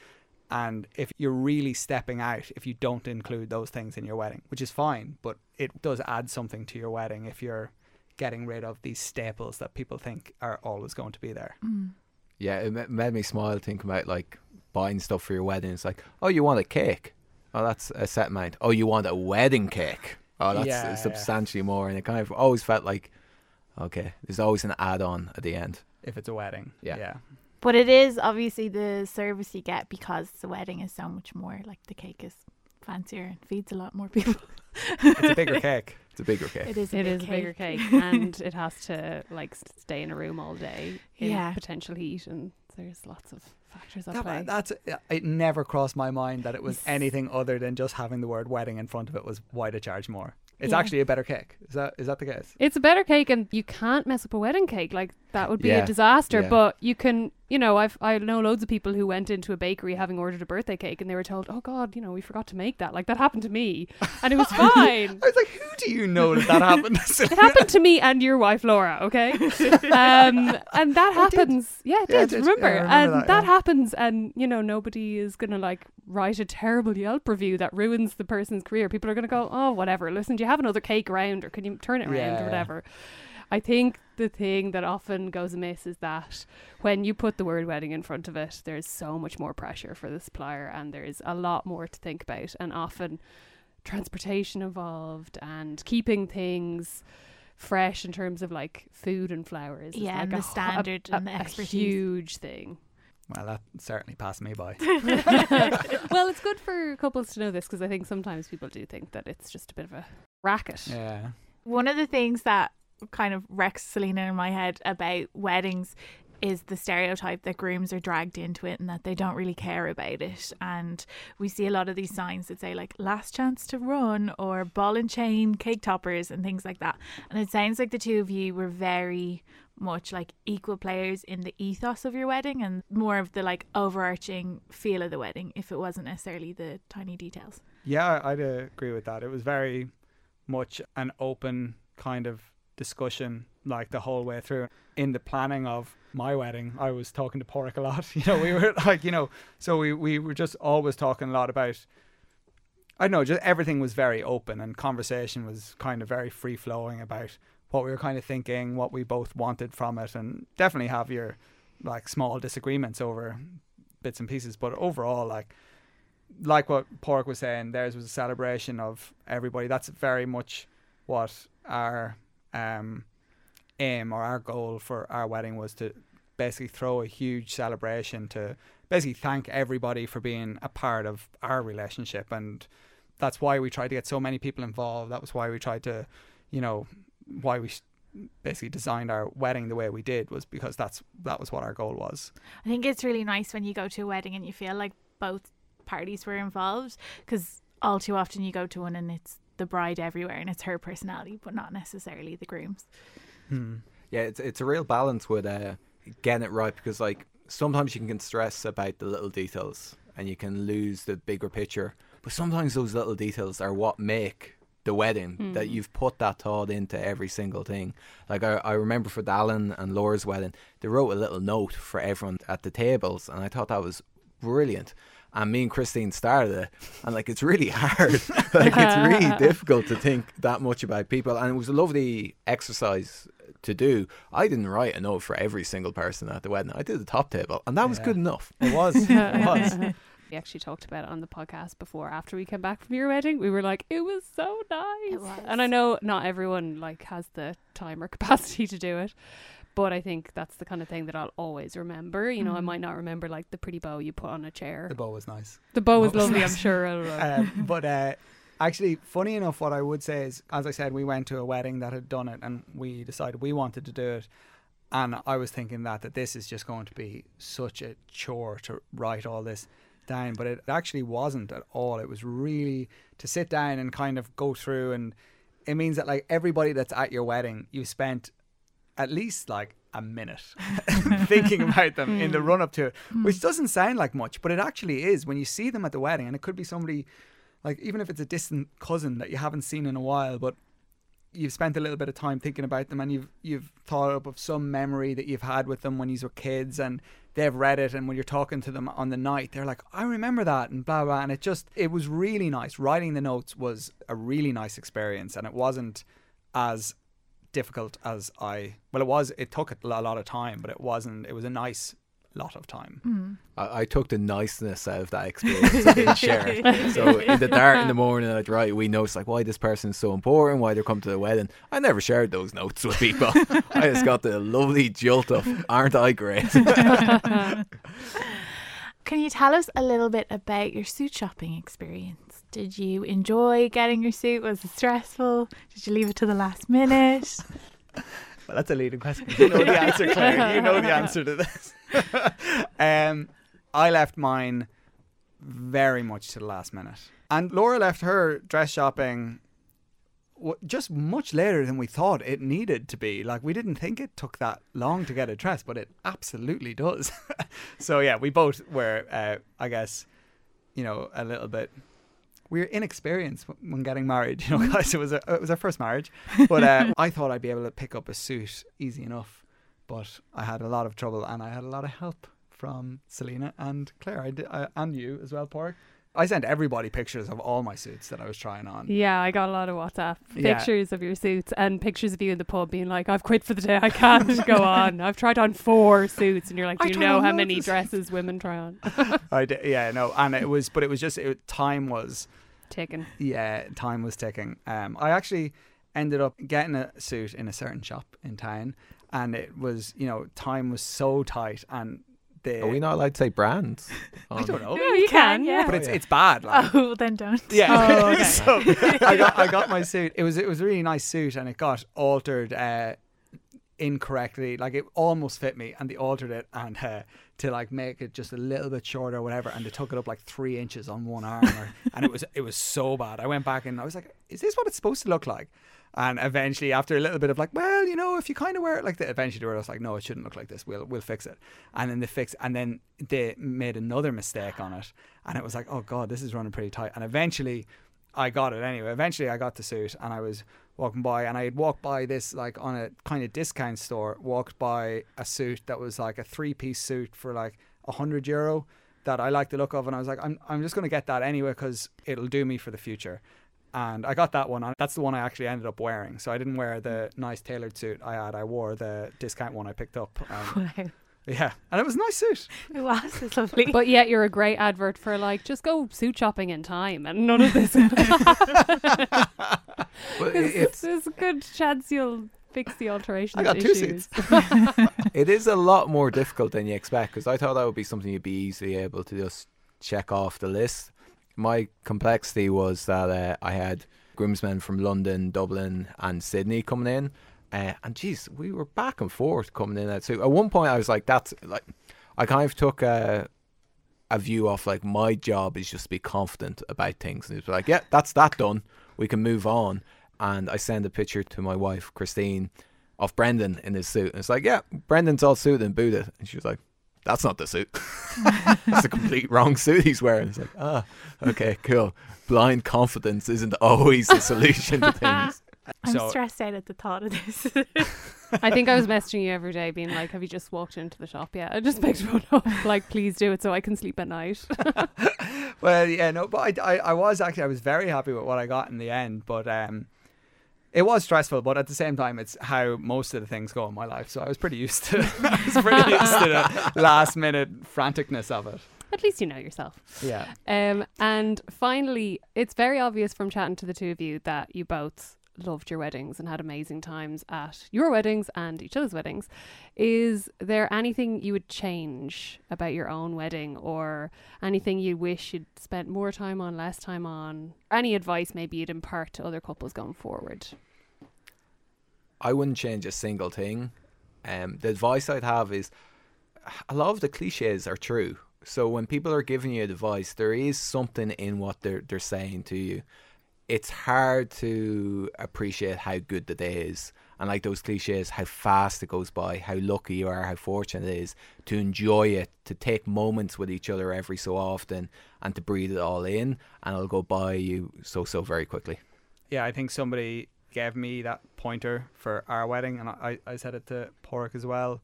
And if you're really stepping out, if you don't include those things in your wedding, which is fine, but it does add something to your wedding if you're getting rid of these staples that people think are always going to be there. Mm. Yeah, it made me smile thinking about like buying stuff for your wedding. It's like, oh, you want a cake? Oh, that's a set amount. Oh, you want a wedding cake? Oh, that's uh, Yeah, yeah. substantially more. And it kind of always felt like, okay, there's always an add-on at the end. If it's a wedding, Yeah. yeah. But it is obviously the service you get because the wedding is so much more. Like the cake is fancier and feeds a lot more people. It's a bigger cake. It's a bigger cake. It is. A It big is a bigger cake. cake, and it has to like stay in a room all day in Yeah. potential heat, and there's lots of factors at That- play. that's uh, it. Never crossed my mind that it was anything other than just having the word wedding in front of it was why to charge more. It's Yeah. actually a better cake. Is that is that the case? It's a better cake, and you can't mess up a wedding cake. Like that would be Yeah, a disaster. yeah. But you can, you know, I've I know loads of people who went into a bakery having ordered a birthday cake and they were told, "Oh God, you know, we forgot to make that." Like that happened to me, and it was fine. I was like, who do you know that that happened? it happened to me and your wife Laura. Okay, um, and that happens. Yeah, it Yeah, did. it did. Remember, and that, that, yeah. happens, and you know, nobody is gonna like write a terrible Yelp review that ruins the person's career. People are gonna go, "Oh, whatever. Listen, do you have another cake around, or can you turn it around, Yeah. or whatever." I think the thing that often goes amiss is that when you put the word wedding in front of it, there's so much more pressure for the supplier and there's a lot more to think about and often transportation involved and keeping things fresh in terms of like food and flowers. is Yeah, like and a the hu- a- standard a, and the a expertise. huge thing. Well, that certainly passed me by. well, it's good for couples to know this because I think sometimes people do think that it's just a bit of a racket. Yeah. One of the things that kind of wrecks Celina in my head about weddings is the stereotype that grooms are dragged into it and that they don't really care about it. And we see a lot of these signs that say like last chance to run or ball and chain cake toppers and things like that. And it sounds like the two of you were very much like equal players in the ethos of your wedding and more of the like overarching feel of the wedding if it wasn't necessarily the tiny details. Yeah, I'd agree with that. It was very much an open kind of discussion, like the whole way through. In the planning of my wedding, I was talking to Pauric a lot. You know, we were like, you know, so we, we were just always talking a lot about, I don't know, just everything was very open and conversation was kind of very free flowing about what we were kind of thinking, what we both wanted from it, and definitely have your like small disagreements over bits and pieces. But overall, like, like what Pauric was saying, theirs was a celebration of everybody. That's very much what our um, aim or our goal for our wedding was to basically throw a huge celebration to basically thank everybody for being a part of our relationship. And that's why we tried to get so many people involved. That was why we tried to, you know, why we basically designed our wedding the way we did was because that's that was what our goal was. I think it's really nice when you go to a wedding and you feel like both parties were involved because all too often you go to one and it's the bride everywhere and it's her personality, but not necessarily the groom's. Hmm. Yeah, it's it's a real balance with uh, getting it right because like sometimes you can stress about the little details and you can lose the bigger picture. But sometimes those little details are what make the wedding that mm. you've put that thought into every single thing. Like I, I remember for Dallan and Laura's wedding, they wrote a little note for everyone at the tables, and I thought that was brilliant. And me and Christine started it, and like it's really hard. like it's really difficult to think that much about people, and it was a lovely exercise to do. I didn't write a note for every single person at the wedding. I did the top table, and that was good enough. It was. it was. We actually talked about it on the podcast before after we came back from your wedding. We were like, it was so nice. was. And I know not everyone like has the time or capacity to do it. But I think that's the kind of thing that I'll always remember. You know, I Mm. might not remember like the pretty bow you put on a chair. The bow was nice. The bow was bow was lovely, I'm sure. I don't know. um, but uh, actually, funny enough, what I would say is, as I said, we went to a wedding that had done it, and we decided we wanted to do it. And I was thinking that that this is just going to be such a chore to write all this down, but it actually wasn't at all. It was really to sit down and kind of go through, and it means that like everybody that's at your wedding, you spent at least like a minute thinking about them in the hmm. run up to it, hmm. which doesn't sound like much, but it actually is when you see them at the wedding, and it could be somebody like even if it's a distant cousin that you haven't seen in a while, but you've spent a little bit of time thinking about them and you've you've thought up of some memory that you've had with them when you were kids and they've read it and when you're talking to them on the night they're like I remember that and blah blah and it just it was really nice. Writing the notes was a really nice experience and it wasn't as difficult as I well it was it took a lot of time but it wasn't it was a nice lot of time hmm. I, I took the niceness out of that experience. I didn't share it. So in the dark in the morning, I'd write wee notes like why this person is so important, why they're coming to the wedding. I never shared those notes with people. I just got the lovely jolt of, aren't I great? Can you tell us a little bit about your suit shopping experience? Did you enjoy getting your suit? Was it stressful? Did you leave it to the last minute? Well, that's a leading question. You know the answer, Claire. You know the answer to this. um, I left mine very much to the last minute, and Laura left her dress shopping just much later than we thought it needed to be. Like we didn't think it took that long to get a dress, but it absolutely does. so yeah, we both were, uh, I guess, you know, a little bit. We were inexperienced when getting married, you know, guys. It was a, it was our first marriage, but uh, I thought I'd be able to pick up a suit easy enough, but I had a lot of trouble and I had a lot of help from Celina and Claire, I did, uh, and you as well, Pauric. I sent everybody pictures of all my suits that I was trying on. Yeah, I got a lot of WhatsApp Yeah. pictures of your suits and pictures of you in the pub being like, I've quit for the day. I can't go on. I've tried on four suits. And you're like, I do you know how many of suits." dresses women try on? I did, yeah, no, and it was, but it was just it, time was, Taken. yeah, time was ticking. Um, I actually ended up getting a suit in a certain shop in town, and it was, you know, time was so tight, and the Are we not allowed to say brands? I don't know, Yeah, you can, yeah. but it's it's bad. Like, Oh, then don't. Yeah. Oh, okay. so I got I got my suit. It was it was a really nice suit, and it got altered uh, incorrectly. Like it almost fit me, and they altered it and uh, to like make it just a little bit shorter or whatever, and they took it up like three inches on one arm, or, and it was it was so bad. I went back and I was like, "Is this what it's supposed to look like?" And eventually, after a little bit of like, well, you know, if you kind of wear it like that, eventually they were just like, no, it shouldn't look like this. We'll we'll fix it. And then they fix, and then they made another mistake on it, and it was like, oh god, this is running pretty tight. And eventually, I got it anyway. Eventually, I got the suit, and I was walking by, and I had walked by this like on a kind of discount store. Walked by a suit that was like a three piece suit for like a hundred euro that I like the look of, and I was like, I'm I'm just gonna get that anyway because it'll do me for the future. And I got that one. And that's the one I actually ended up wearing. So I didn't wear the nice tailored suit I had. I wore the discount one I picked up. Um, Wow. yeah, and it was a nice suit. It was. It's lovely. But yet you're a great advert for like, just go suit shopping in time and none of this. But it- it's There's a good chance you'll fix the alteration I got two issues. it is a lot more difficult than you expect because I thought that would be something you'd be easily able to just check off the list. My complexity was that uh, I had groomsmen from London, Dublin, and Sydney coming in, uh, and geez, we were back and forth coming in. So at one point, I was like, "That's like," I kind of took a a view off like my job is just to be confident about things, and it was like, "Yeah, that's that done. We can move on." And I send a picture to my wife, Christine, of Brendan in his suit. And it's like, yeah, Brendan's all suited and booted. And she was like, that's not the suit. That's a complete wrong suit he's wearing. It's like, ah, okay, cool. Blind confidence isn't always the solution to things. I'm So- stressed out at the thought of this. I think I was messaging you every day, being like, "Have you just walked into the shop yet? I just picked one up. Like, please do it so I can sleep at night." Well, yeah, no, but I, I, I was actually I was very happy with what I got in the end, but um, it was stressful. But at the same time, it's how most of the things go in my life, so I was pretty used to. I was pretty used to the last minute franticness of it. at least you know yourself. Yeah. Um, and finally, it's very obvious from chatting to the two of you that you both loved your weddings and had amazing times at your weddings and each other's weddings. Is there anything you would change about your own wedding or anything you wish you'd spent more time on, less time on? Any advice maybe you'd impart to other couples going forward? I wouldn't change a single thing. Um, the advice I'd have is a lot of the cliches are true. So when people are giving you advice, there is something in what they're they're saying to you. It's hard to appreciate how good the day is, and like those cliches, how fast it goes by, how lucky you are, how fortunate it is to enjoy it, to take moments with each other every so often, and to breathe it all in, and it'll go by you so so very quickly. Yeah, I think somebody gave me that pointer for our wedding, and I, I said it to Pauric as well.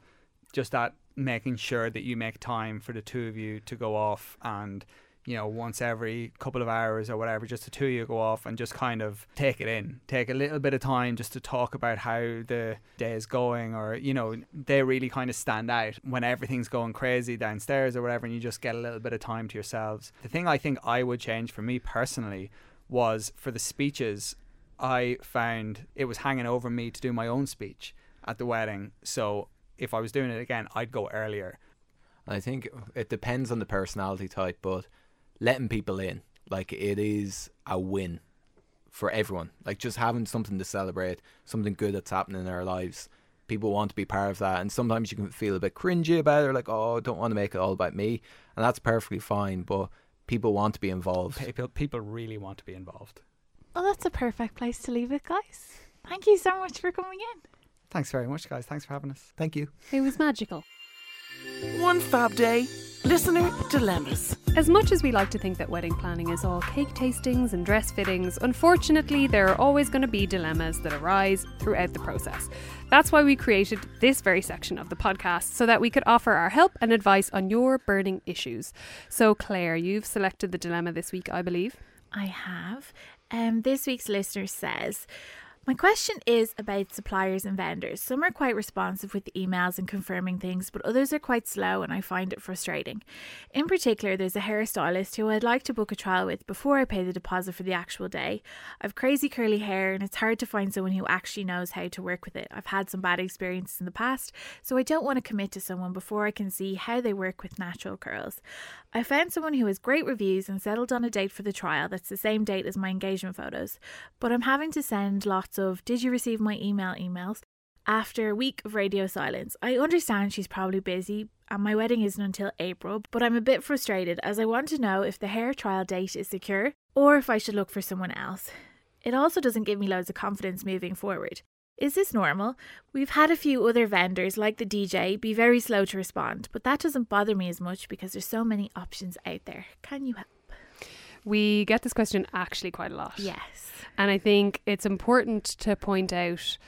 Just that making sure that you make time for the two of you to go off and you know once every couple of hours or whatever just the two of you go off and just kind of take it in take a little bit of time just to talk about how the day is going or you know they really kind of stand out when everything's going crazy downstairs or whatever and you just get a little bit of time to yourselves the thing i think i would change for me personally was for the speeches I found it was hanging over me to do my own speech at the wedding. So if I was doing it again, I'd go earlier. I think it depends on the personality type, but letting people in, like it is a win for everyone. Like just having something to celebrate, something good that's happening in our lives. People want to be part of that, and sometimes you can feel a bit cringy about it, like oh, I don't want to make it all about me, and that's perfectly fine. But people want to be involved. People people really want to be involved. Well, that's a perfect place to leave it, guys. Thank you so much for coming in. Thanks very much, guys. Thanks for having us. Thank you. It was magical. One fab day. Listener dilemmas. As much as we like to think that wedding planning is all cake tastings and dress fittings, unfortunately, there are always going to be dilemmas that arise throughout the process. That's why we created this very section of the podcast so that we could offer our help and advice on your burning issues. So, Claire, you've selected the dilemma this week, I believe. I have. Um, this week's listener says, my question is about suppliers and vendors. Some are quite responsive with the emails and confirming things, but others are quite slow and I find it frustrating. In particular, there's a hairstylist who I'd like to book a trial with before I pay the deposit for the actual day. I've crazy curly hair and it's hard to find someone who actually knows how to work with it. I've had some bad experiences in the past, so I don't want to commit to someone before I can see how they work with natural curls. I found someone who has great reviews and settled on a date for the trial that's the same date as my engagement photos, but I'm having to send lots of did you receive my email emails after a week of radio silence. I understand she's probably busy and my wedding isn't until April, but I'm a bit frustrated as I want to know if the hair trial date is secure or if I should look for someone else. It also doesn't give me loads of confidence moving forward. Is this normal? We've had a few other vendors, like the DJ, be very slow to respond, but that doesn't bother me as much because there's so many options out there. Can you help? We get this question actually quite a lot. Yes. And I think it's important to point out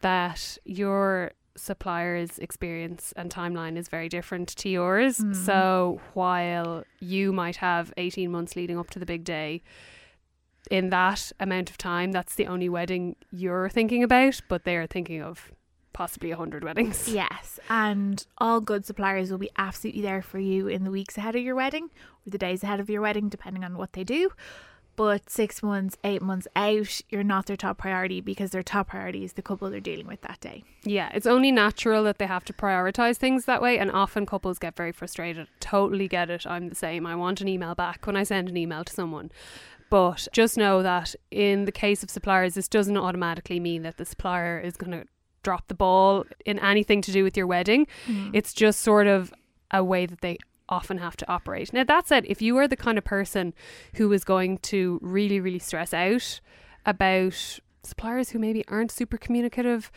that your supplier's experience and timeline is very different to yours. Mm. So while you might have 18 months leading up to the big day, in that amount of time, that's the only wedding you're thinking about, but they're thinking of possibly 100 weddings. Yes, and all good suppliers will be absolutely there for you in the weeks ahead of your wedding or the days ahead of your wedding, depending on what they do. But six months, eight months out, you're not their top priority because their top priority is the couple they're dealing with that day. Yeah, it's only natural that they have to prioritize things that way, and often couples get very frustrated. Totally get it. I'm the same. I want an email back when I send an email to someone. But just know that in the case of suppliers, this doesn't automatically mean that the supplier is going to drop the ball in anything to do with your wedding. Mm. It's just sort of a way that they often have to operate. Now, that said, if you are the kind of person who is going to really, really stress out about suppliers who maybe aren't super communicative,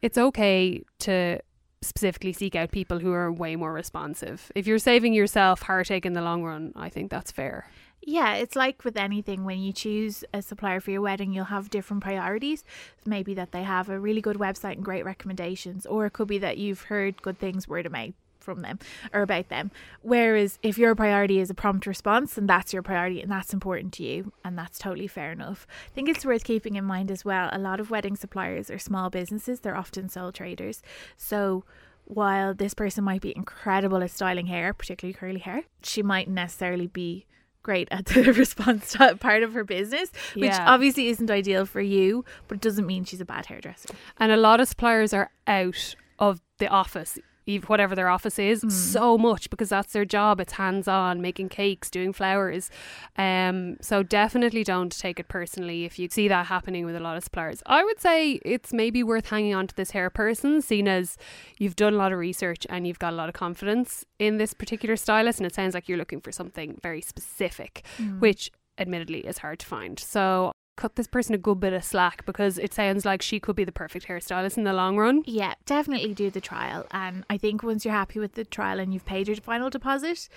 it's okay to specifically seek out people who are way more responsive. If you're saving yourself heartache in the long run, I think that's fair. Yeah, it's like with anything when you choose a supplier for your wedding, you'll have different priorities. Maybe that they have a really good website and great recommendations, or it could be that you've heard good things word of mouth from them or about them. Whereas if your priority is a prompt response and that's your priority and that's important to you, and that's totally fair enough. I think it's worth keeping in mind as well. A lot of wedding suppliers are small businesses, they're often sole traders. So while this person might be incredible at styling hair, particularly curly hair, she might necessarily be great at the response to part of her business, which Yeah. obviously isn't ideal for you, but it doesn't mean she's a bad hairdresser. And a lot of suppliers are out of the office, whatever their office is, so much because that's their job. It's hands on, making cakes, doing flowers. Um, so definitely don't take it personally if you see that happening with a lot of suppliers. I would say it's maybe worth hanging on to this hair person, seeing as you've done a lot of research and you've got a lot of confidence in this particular stylist. And it sounds like you're looking for something very specific, which admittedly is hard to find. So cut this person a good bit of slack because it sounds like she could be the perfect hairstylist in the long run. Yeah, definitely do the trial. And I think once you're happy with the trial and you've paid your final deposit,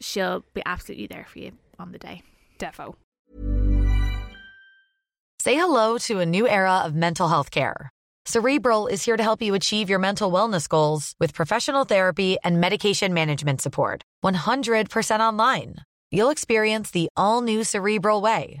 she'll be absolutely there for you on the day. Defo. Say hello to a new era of mental health care. Cerebral is here to help you achieve your mental wellness goals with professional therapy and medication management support. 100% online. You'll experience the all new Cerebral Way,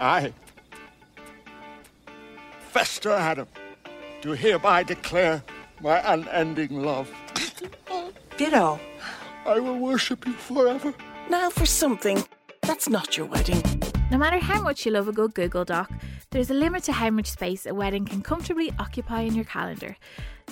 I, Fester Addams, do hereby declare my unending love. Ditto. I will worship you forever. Now for something that's not your wedding. No matter how much you love a good Google Doc, there's a limit to how much space a wedding can comfortably occupy in your calendar.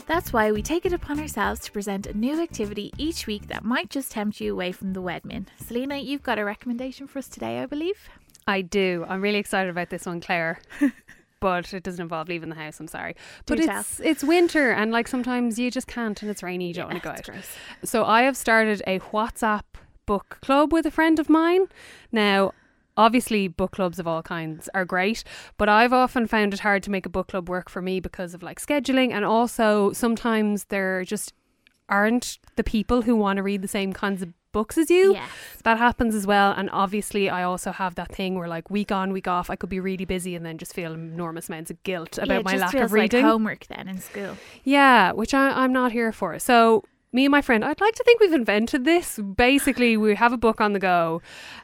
That's why we take it upon ourselves to present a new activity each week that might just tempt you away from the Wedmin. Celina, you've got a recommendation for us today, I believe. I do. I'm really excited about this one, Claire. but it doesn't involve leaving the house. I'm sorry, but tell. it's it's winter and like sometimes you just can't, and it's rainy. You don't want to go out. gross. So I have started a WhatsApp book club with a friend of mine. Now, obviously, book clubs of all kinds are great, but I've often found it hard to make a book club work for me because of like scheduling, and also sometimes there just aren't the people who want to read the same kinds of books as you. Yes. That happens as well. And obviously, I also have that thing where, like, week on, week off, I could be really busy and then just feel enormous amounts of guilt Yeah, about it my lack of reading. Like homework then in school. Yeah, which I, I'm not here for. So, me and my friend, I'd like to think we've invented this. Basically, we have a book on the go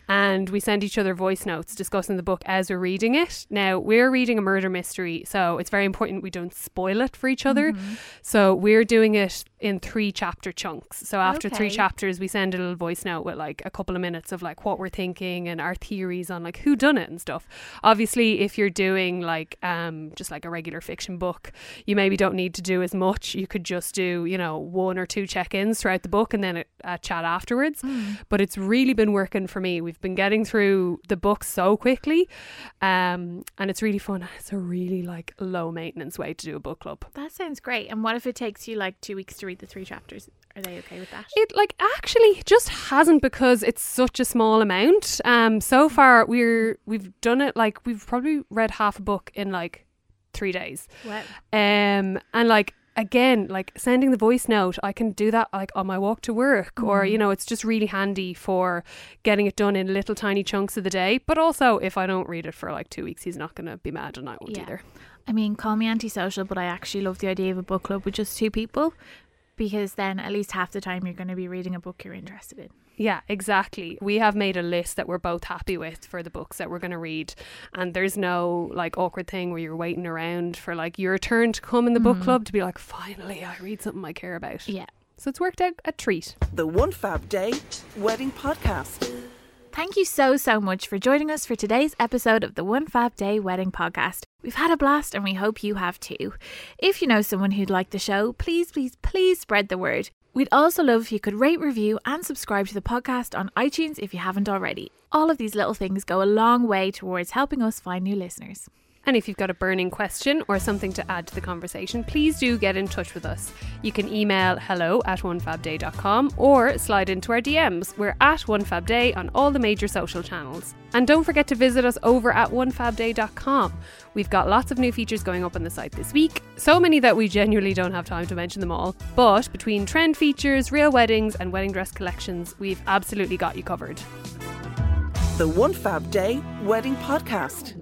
and we send each other voice notes discussing the book as we're reading it. Now, we're reading a murder mystery, so it's very important we don't spoil it for each other. Mm-hmm. So, we're doing it in three chapter chunks. So, after three chapters, we send a little voice note with like a couple of minutes of like what we're thinking and our theories on like who done it and stuff. Obviously, if you're doing like um just like a regular fiction book, you maybe don't need to do as much. You could just do, you know, one or two check-ins throughout the book and then a, a chat afterwards. But it's really been working for me. We've been getting through the book so quickly. Um and it's really fun. It's a really like low maintenance way to do a book club. That sounds great. And what if it takes you like two weeks to read the three chapters? Are they okay with that? It like actually just hasn't because it's such a small amount. Um, so far we're we've done it like we've probably read half a book in like three days. Wow. Um, and like again, like sending the voice note, I can do that like on my walk to work, or mm. you know, it's just really handy for getting it done in little tiny chunks of the day. But also, if I don't read it for like two weeks, he's not going to be mad, and I won't Yeah. either. I mean, call me antisocial, but I actually love the idea of a book club with just two people because then at least half the time you're going to be reading a book you're interested in. Yeah, exactly. We have made a list that we're both happy with for the books that we're going to read. And there's no like awkward thing where you're waiting around for like your turn to come in the book mm-hmm. club to be like, finally, I read something I care about. Yeah. So it's worked out a treat. The One Fab Day Wedding Podcast. Thank you so, so much for joining us for today's episode of the One Fab Day Wedding Podcast. We've had a blast and we hope you have too. If you know someone who'd like the show, please, please, please spread the word. We'd also love if you could rate, review, and subscribe to the podcast on iTunes if you haven't already. All of these little things go a long way towards helping us find new listeners. And if you've got a burning question or something to add to the conversation, please do get in touch with us. You can email hello at onefabday.com or slide into our DMs. We're at onefabday on all the major social channels. And don't forget to visit us over at onefabday.com. We've got lots of new features going up on the site this week, so many that we genuinely don't have time to mention them all. But between trend features, real weddings, and wedding dress collections, we've absolutely got you covered. The One Fab Day Wedding Podcast.